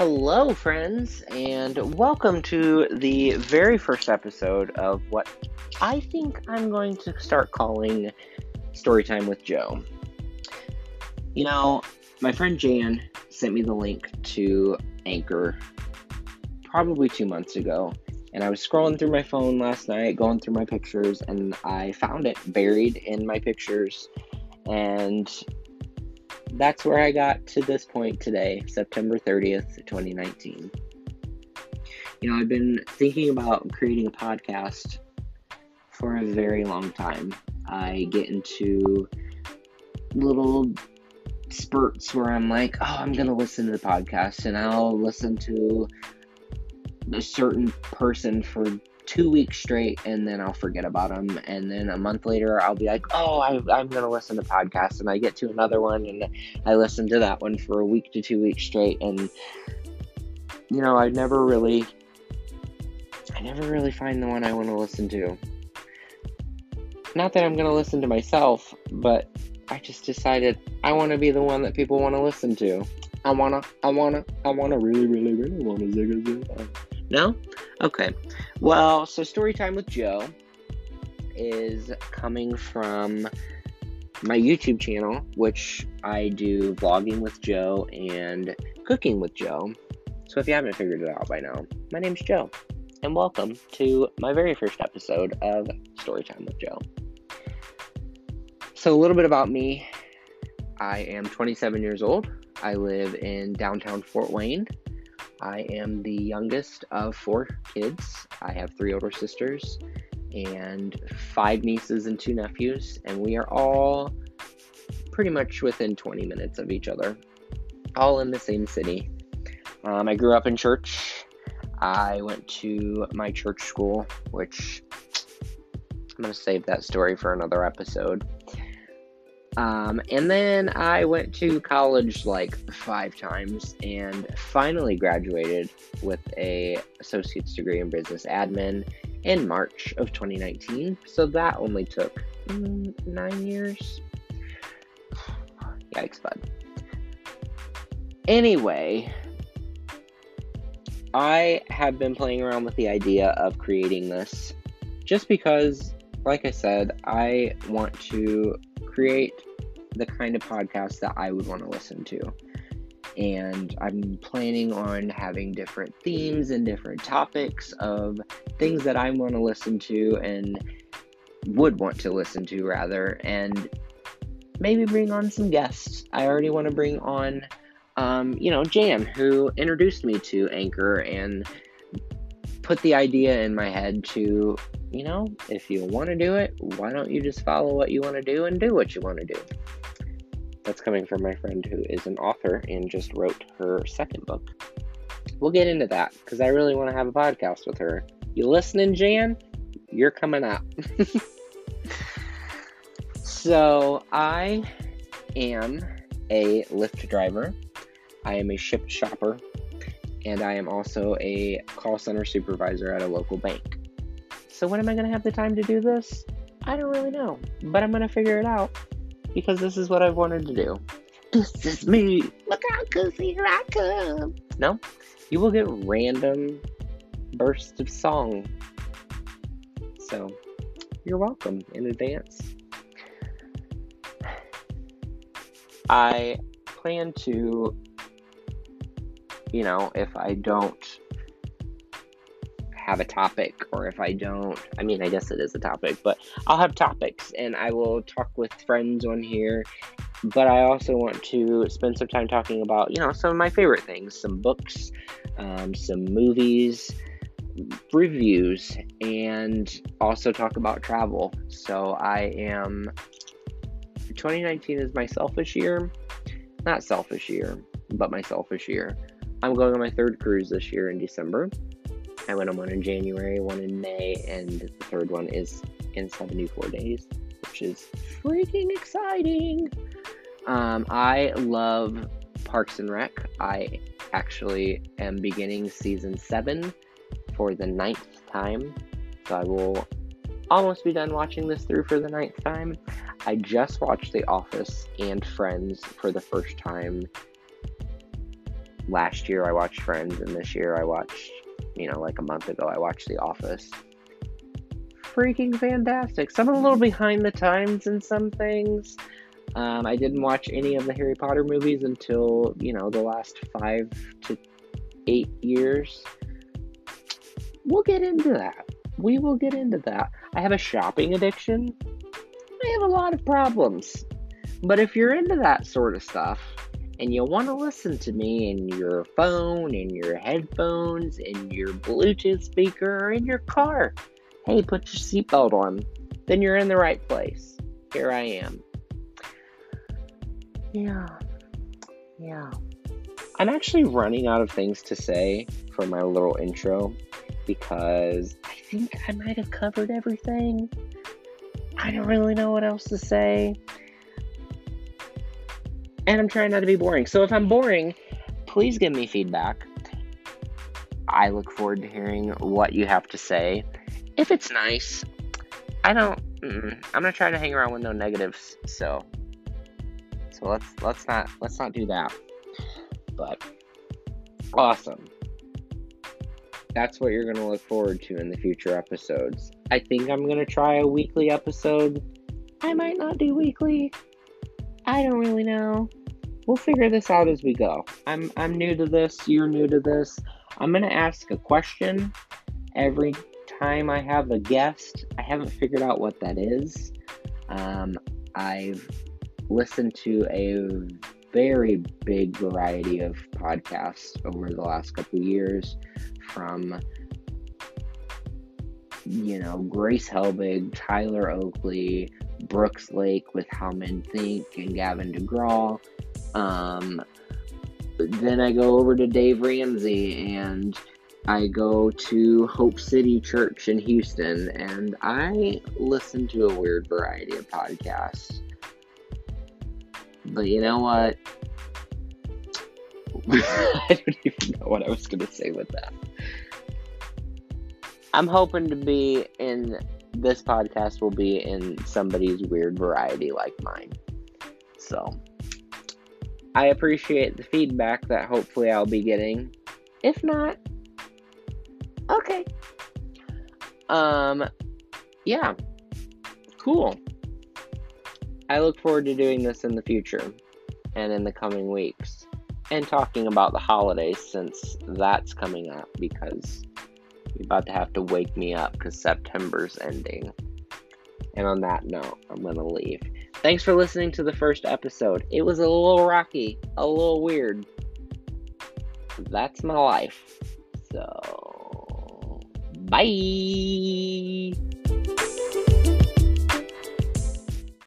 Hello, friends, and welcome to the very first episode of what I think I'm going to start calling Storytime with Joe. You know, my friend Jan sent me the link to Anchor probably two months ago, and I was scrolling through my phone last night, going through my pictures, and I found it buried in my pictures. And that's where I got to this point today, September 30th, 2019. You know, I've been thinking about creating a podcast for a very long time. I get into little spurts where I'm like, oh, I'm going to listen to the podcast, and I'll listen to a certain person for two weeks straight and then I'll forget about them. And then a month later, I'll be like, oh, I, am going to listen to podcasts. And I get to another one and I listen to that one for a week to two weeks straight. And, you know, I never really, I never really find the one I want to listen to. Not that I'm going to listen to myself, but I just decided I want to be the one that people want to listen to. I wanna, I wanna, I wanna really, really, really wanna zig zig. No? Okay. Well, so story time with Joe is coming from my YouTube channel, which I do vlogging with Joe and cooking with Joe. So if you haven't figured it out by now, my name's Joe, and welcome to my very first episode of Storytime with Joe. So, a little bit about me I am 27 years old. I live in downtown Fort Wayne. I am the youngest of four kids. I have three older sisters and five nieces and two nephews, and we are all pretty much within 20 minutes of each other, all in the same city. Um, I grew up in church. I went to my church school, which I'm going to save that story for another episode. Um, and then I went to college like five times and finally graduated with a associate's degree in business admin in March of 2019. So that only took mm, nine years. Yikes, bud. Anyway, I have been playing around with the idea of creating this just because, like I said, I want to create the kind of podcast that I would want to listen to. And I'm planning on having different themes and different topics of things that I want to listen to and would want to listen to, rather. And maybe bring on some guests. I already want to bring on, um, you know, Jan, who introduced me to Anchor and put the idea in my head to, you know, if you want to do it, why don't you just follow what you want to do and do what you want to do? That's coming from my friend who is an author and just wrote her second book. We'll get into that because I really want to have a podcast with her. You listening, Jan? You're coming up. so, I am a Lyft driver, I am a Shipt shopper, and I am also a call center supervisor at a local bank. So, when am I going to have the time to do this? I don't really know, but I'm going to figure it out because this is what I've wanted to do. This is me. Look out, cause here I come. No, you will get random bursts of song. So, you're welcome in advance. I plan to, you know, if I don't have a topic or if I don't, I mean, I guess it is a topic, but I'll have topics and I will talk with friends on here. But I also want to spend some time talking about, you know, some of my favorite things some books, um, some movies, reviews, and also talk about travel. So I am, 2019 is my selfish year. Not selfish year, but my selfish year. I'm going on my third cruise this year in December. I went on one in January, one in May, and the third one is in 74 days, which is freaking exciting. Um, I love Parks and Rec. I actually am beginning season seven for the ninth time, so I will almost be done watching this through for the ninth time. I just watched The Office and Friends for the first time last year I watched Friends, and this year I watched, you know, like a month ago, I watched The Office. Freaking fantastic. Some of a little behind the times in some things. Um, I didn't watch any of the Harry Potter movies until, you know, the last five to eight years. We'll get into that. We will get into that. I have a shopping addiction. I have a lot of problems. But if you're into that sort of stuff, and you want to listen to me in your phone, in your headphones, in your Bluetooth speaker, or in your car, hey, put your seatbelt on, then you're in the right place. Here I am. Yeah. Yeah. I'm actually running out of things to say for my little intro because I think I might have covered everything. I don't really know what else to say and I'm trying not to be boring. So if I'm boring, please give me feedback. I look forward to hearing what you have to say. If it's nice, I don't. I'm gonna try to hang around with no negatives. So, so let's let's not let's not do that. But awesome. That's what you're gonna look forward to in the future episodes. I think I'm gonna try a weekly episode. I might not do weekly. I don't really know. We'll figure this out as we go. I'm I'm new to this, you're new to this. I'm going to ask a question every time I have a guest. I haven't figured out what that is. Um, I've listened to a very big variety of podcasts over the last couple years from you know Grace Helbig, Tyler Oakley, Brooks Lake with How Men Think, and Gavin DeGraw. Um, then I go over to Dave Ramsey and I go to Hope City Church in Houston and I listen to a weird variety of podcasts. But you know what? I don't even know what I was going to say with that. I'm hoping to be in this podcast will be in somebody's weird variety like mine. So, I appreciate the feedback that hopefully I'll be getting. If not, okay. Um, yeah, cool. I look forward to doing this in the future and in the coming weeks and talking about the holidays since that's coming up because you're about to have to wake me up because September's ending. And on that note, I'm going to leave. Thanks for listening to the first episode. It was a little rocky, a little weird. That's my life. So, bye.